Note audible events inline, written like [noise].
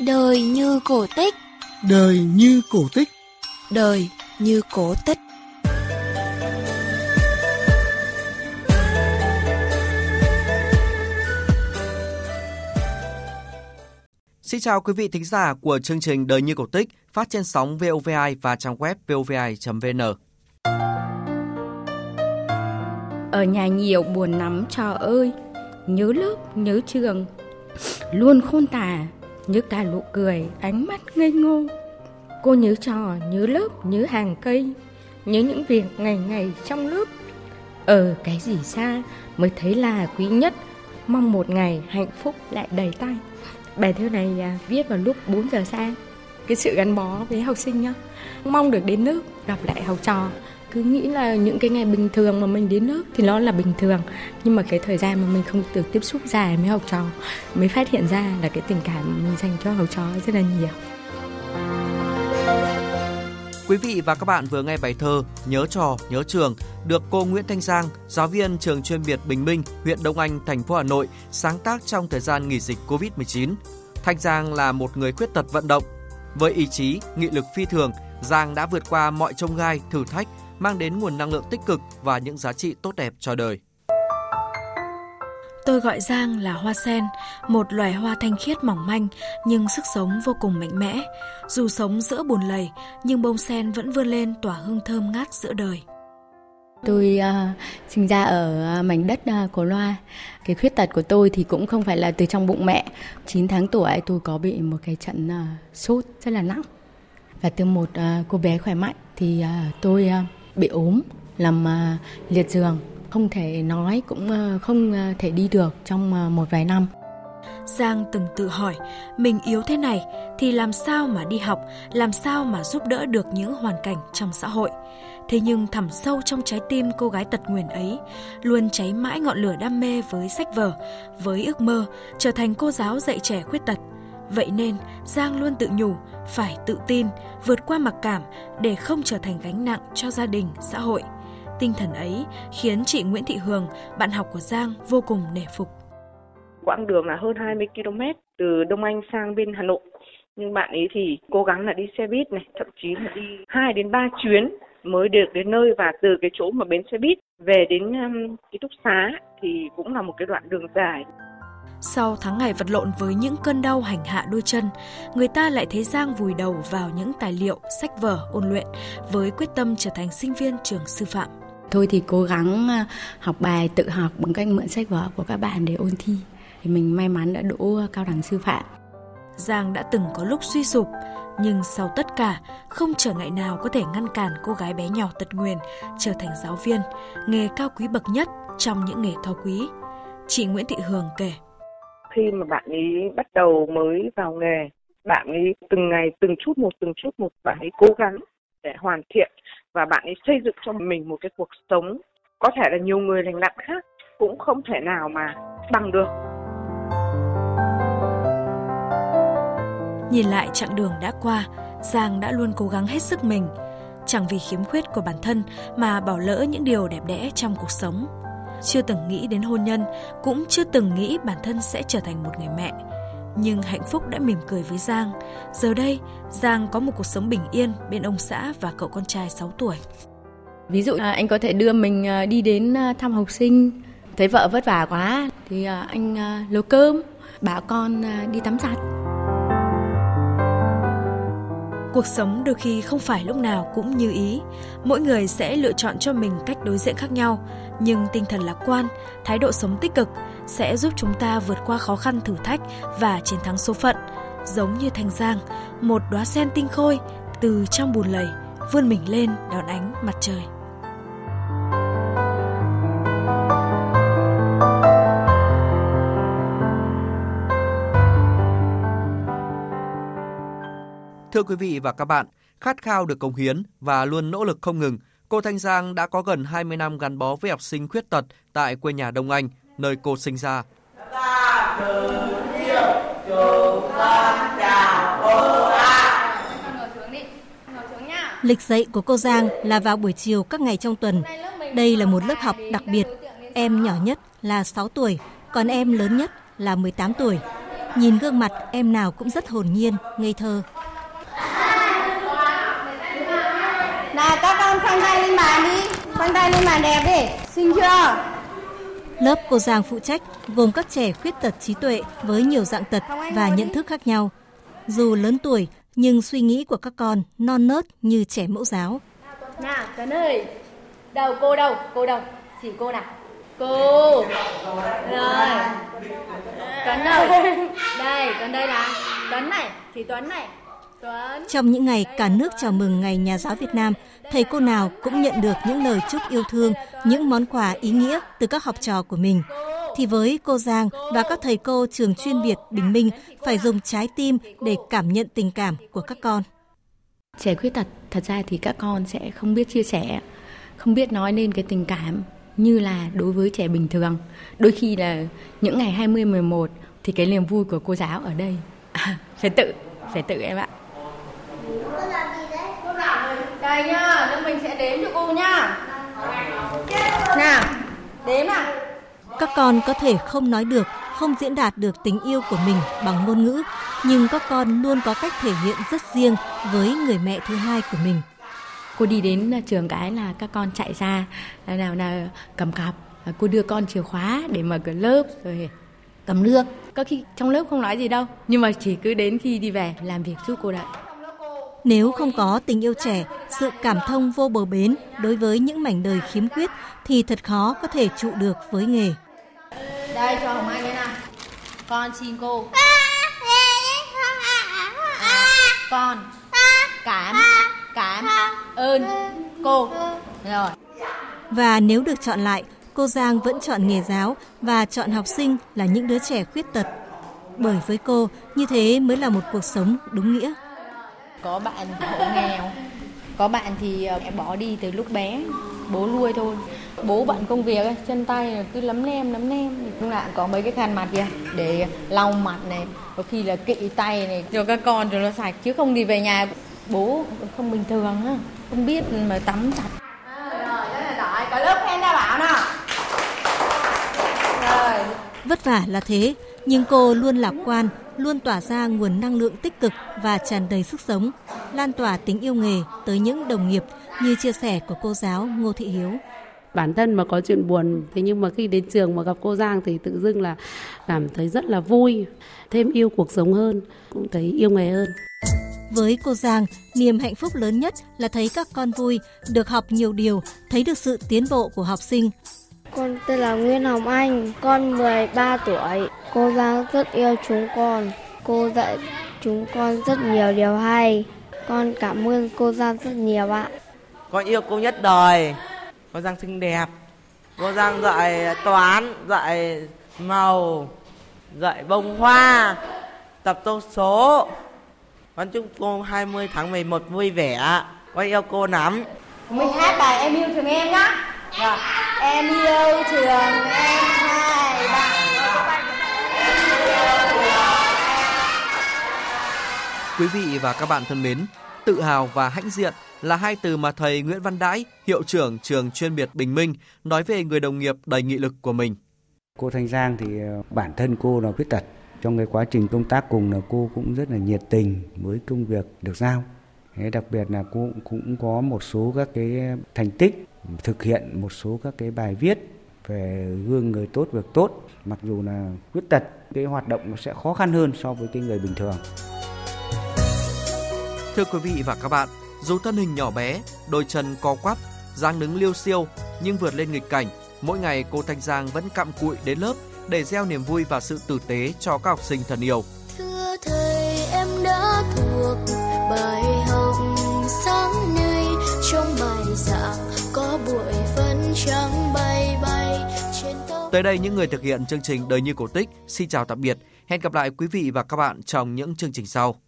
Đời như cổ tích. Đời như cổ tích. Đời như cổ tích. Xin chào quý vị thính giả của chương trình Đời như cổ tích phát trên sóng VOVI và trang web vovi.vn. Ở nhà nhiều buồn lắm trò ơi, nhớ lớp, nhớ trường, luôn khôn tả, như cả nụ cười, ánh mắt ngây ngô. Cô nhớ trò, nhớ lớp, nhớ hàng cây, nhớ những việc ngày ngày trong lớp. Ở cái gì xa mới thấy là quý nhất, mong một ngày hạnh phúc lại đầy tay. Bài thơ này à, viết vào lúc 4 giờ sáng. Cái sự gắn bó với học sinh nhá. Mong được đến nước, gặp lại học trò. Cứ nghĩ là những cái ngày bình thường mà mình đến nước thì nó là bình thường. Nhưng mà cái thời gian mà mình không được tiếp xúc dài với học trò mới phát hiện ra là cái tình cảm mình dành cho học trò rất là nhiều. Quý vị và các bạn vừa nghe bài thơ Nhớ trò, nhớ trường được cô Nguyễn Thanh Giang, giáo viên trường chuyên biệt Bình Minh, huyện Đông Anh, thành phố Hà Nội sáng tác trong thời gian nghỉ dịch Covid-19. Thanh Giang là một người khuyết tật vận động. Với ý chí, nghị lực phi thường, Giang đã vượt qua mọi trông gai, thử thách, mang đến nguồn năng lượng tích cực và những giá trị tốt đẹp cho đời. Tôi gọi Giang là hoa sen, một loài hoa thanh khiết mỏng manh nhưng sức sống vô cùng mạnh mẽ. Dù sống giữa bùn lầy nhưng bông sen vẫn vươn lên tỏa hương thơm ngát giữa đời. Tôi uh, sinh ra ở mảnh đất uh, của Loa. Cái khuyết tật của tôi thì cũng không phải là từ trong bụng mẹ. 9 tháng tuổi tôi có bị một cái trận uh, sốt rất là nặng. Và từ một uh, cô bé khỏe mạnh thì uh, tôi uh, bị ốm, làm uh, liệt giường không thể nói cũng à, không à, thể đi được trong một vài năm. Giang từng tự hỏi, mình yếu thế này thì làm sao mà đi học, làm sao mà giúp đỡ được những hoàn cảnh trong xã hội. Thế nhưng thẳm sâu trong trái tim cô gái tật nguyền ấy, luôn cháy mãi ngọn lửa đam mê với sách vở, với ước mơ trở thành cô giáo dạy trẻ khuyết tật. Vậy nên, Giang luôn tự nhủ, phải tự tin, vượt qua mặc cảm để không trở thành gánh nặng cho gia đình, xã hội. Tinh thần ấy khiến chị Nguyễn Thị Hường, bạn học của Giang vô cùng nể phục. Quãng đường là hơn 20 km từ Đông Anh sang bên Hà Nội. Nhưng bạn ấy thì cố gắng là đi xe buýt này, thậm chí là đi 2 đến 3 chuyến mới được đến nơi và từ cái chỗ mà bến xe buýt về đến um, ký túc xá thì cũng là một cái đoạn đường dài. Sau tháng ngày vật lộn với những cơn đau hành hạ đôi chân, người ta lại thấy Giang vùi đầu vào những tài liệu, sách vở, ôn luyện với quyết tâm trở thành sinh viên trường sư phạm. Thôi thì cố gắng à, học bài tự học bằng cách mượn sách vở của các bạn để ôn thi. Thì mình may mắn đã đỗ cao đẳng sư phạm. Giang đã từng có lúc suy sụp, nhưng sau tất cả, không trở ngại nào có thể ngăn cản cô gái bé nhỏ tật nguyền trở thành giáo viên, nghề cao quý bậc nhất trong những nghề cao quý. Chị Nguyễn Thị Hường kể. Khi mà bạn ấy bắt đầu mới vào nghề, bạn ấy từng ngày từng chút một từng chút một bạn ấy cố gắng để hoàn thiện và bạn ấy xây dựng cho mình một cái cuộc sống có thể là nhiều người lành lặn khác cũng không thể nào mà bằng được. Nhìn lại chặng đường đã qua, Giang đã luôn cố gắng hết sức mình, chẳng vì khiếm khuyết của bản thân mà bỏ lỡ những điều đẹp đẽ trong cuộc sống. Chưa từng nghĩ đến hôn nhân, cũng chưa từng nghĩ bản thân sẽ trở thành một người mẹ nhưng hạnh phúc đã mỉm cười với Giang. Giờ đây, Giang có một cuộc sống bình yên bên ông xã và cậu con trai 6 tuổi. Ví dụ là anh có thể đưa mình à, đi đến à, thăm học sinh, thấy vợ vất vả quá thì à, anh nấu cơm, bảo con đi tắm giặt. Cuộc sống đôi khi không phải lúc nào cũng như ý, mỗi người sẽ lựa chọn cho mình cách đối diện khác nhau, nhưng tinh thần lạc quan, thái độ sống tích cực sẽ giúp chúng ta vượt qua khó khăn thử thách và chiến thắng số phận, giống như Thanh Giang, một đóa sen tinh khôi từ trong bùn lầy vươn mình lên đón ánh mặt trời. Thưa quý vị và các bạn, khát khao được công hiến và luôn nỗ lực không ngừng, cô Thanh Giang đã có gần 20 năm gắn bó với học sinh khuyết tật tại quê nhà Đông Anh, nơi cô sinh ra. Lịch dạy của cô Giang là vào buổi chiều các ngày trong tuần. Đây là một lớp học đặc biệt. Em nhỏ nhất là 6 tuổi, còn em lớn nhất là 18 tuổi. Nhìn gương mặt em nào cũng rất hồn nhiên, ngây thơ. Nào các con khoanh tay lên bàn đi, khoanh tay lên bàn đẹp đi, xinh chưa? Lớp cô Giang phụ trách gồm các trẻ khuyết tật trí tuệ với nhiều dạng tật và nhận thức khác nhau. Dù lớn tuổi nhưng suy nghĩ của các con non nớt như trẻ mẫu giáo. Nào, Tuấn ơi, đầu cô đâu, cô đâu, chỉ cô nào. Cô, rồi, Tuấn đâu, [laughs] đây, Tuấn đây là, Tuấn này, chỉ Tuấn này, trong những ngày cả nước chào mừng Ngày Nhà giáo Việt Nam, thầy cô nào cũng nhận được những lời chúc yêu thương, những món quà ý nghĩa từ các học trò của mình. Thì với cô Giang và các thầy cô trường chuyên biệt Bình Minh phải dùng trái tim để cảm nhận tình cảm của các con. Trẻ khuyết tật, thật ra thì các con sẽ không biết chia sẻ, không biết nói nên cái tình cảm như là đối với trẻ bình thường. Đôi khi là những ngày 20 11 thì cái niềm vui của cô giáo ở đây à, [laughs] phải tự phải tự em ạ. Cô làm gì đấy? Cô làm đây nhá, nước mình sẽ đếm cho cô nhá. Nào, đếm à? Các con có thể không nói được, không diễn đạt được tình yêu của mình bằng ngôn ngữ, nhưng các con luôn có cách thể hiện rất riêng với người mẹ thứ hai của mình. Cô đi đến trường cái là các con chạy ra, nào là cầm cặp, cô đưa con chìa khóa để mở cửa lớp rồi cầm nước. Có khi trong lớp không nói gì đâu, nhưng mà chỉ cứ đến khi đi về làm việc giúp cô đấy. Nếu không có tình yêu trẻ, sự cảm thông vô bờ bến đối với những mảnh đời khiếm khuyết thì thật khó có thể trụ được với nghề. Đây cho Hồng Anh đây nào. Con xin cô. À, con cảm cảm ơn cô. Rồi. Và nếu được chọn lại, cô Giang vẫn chọn nghề giáo và chọn học sinh là những đứa trẻ khuyết tật. Bởi với cô, như thế mới là một cuộc sống đúng nghĩa. Có bạn hộ nghèo, có bạn thì ờ, mẹ em bỏ đi từ lúc bé, bố nuôi thôi. Bố bận công việc, chân tay cứ lấm nem lấm nem. cũng lạ có mấy cái khăn mặt kìa để lau mặt này, có khi là kỵ tay này cho các con cho nó sạch chứ không đi về nhà bố không bình thường á, không biết mà tắm sạch. À. Rồi. Vất vả là thế, nhưng cô luôn lạc quan, luôn tỏa ra nguồn năng lượng tích cực và tràn đầy sức sống, lan tỏa tính yêu nghề tới những đồng nghiệp như chia sẻ của cô giáo Ngô Thị Hiếu. Bản thân mà có chuyện buồn, thế nhưng mà khi đến trường mà gặp cô Giang thì tự dưng là cảm thấy rất là vui, thêm yêu cuộc sống hơn, cũng thấy yêu nghề hơn. Với cô Giang, niềm hạnh phúc lớn nhất là thấy các con vui, được học nhiều điều, thấy được sự tiến bộ của học sinh. Con tên là Nguyễn Hồng Anh, con 13 tuổi. Cô Giang rất yêu chúng con. Cô dạy chúng con rất nhiều điều hay. Con cảm ơn cô Giang rất nhiều ạ. Con yêu cô nhất đời. Cô Giang xinh đẹp. Cô Giang dạy toán, dạy màu, dạy bông hoa, tập tô số. Con chúc cô 20 tháng 11 vui vẻ. Con yêu cô lắm. Mình hát bài em yêu trường em nhá. Rồi. Em yêu trường em hai ba. Quý vị và các bạn thân mến, tự hào và hãnh diện là hai từ mà thầy Nguyễn Văn Đãi, hiệu trưởng trường chuyên biệt Bình Minh nói về người đồng nghiệp đầy nghị lực của mình. Cô Thanh Giang thì ờ, bản thân cô là khuyết tật. Trong cái quá trình công tác cùng là cô cũng rất là nhiệt tình với công việc được giao. Thế đặc biệt là cô cũng có một số các cái thành tích thực hiện một số các cái bài viết về gương người tốt việc tốt mặc dù là khuyết tật cái hoạt động nó sẽ khó khăn hơn so với cái người bình thường. Thưa quý vị và các bạn, dù thân hình nhỏ bé, đôi chân co quắp, dáng đứng liêu siêu nhưng vượt lên nghịch cảnh, mỗi ngày cô Thanh Giang vẫn cặm cụi đến lớp để gieo niềm vui và sự tử tế cho các học sinh thân yêu. Tới đây những người thực hiện chương trình Đời như cổ tích xin chào tạm biệt. Hẹn gặp lại quý vị và các bạn trong những chương trình sau.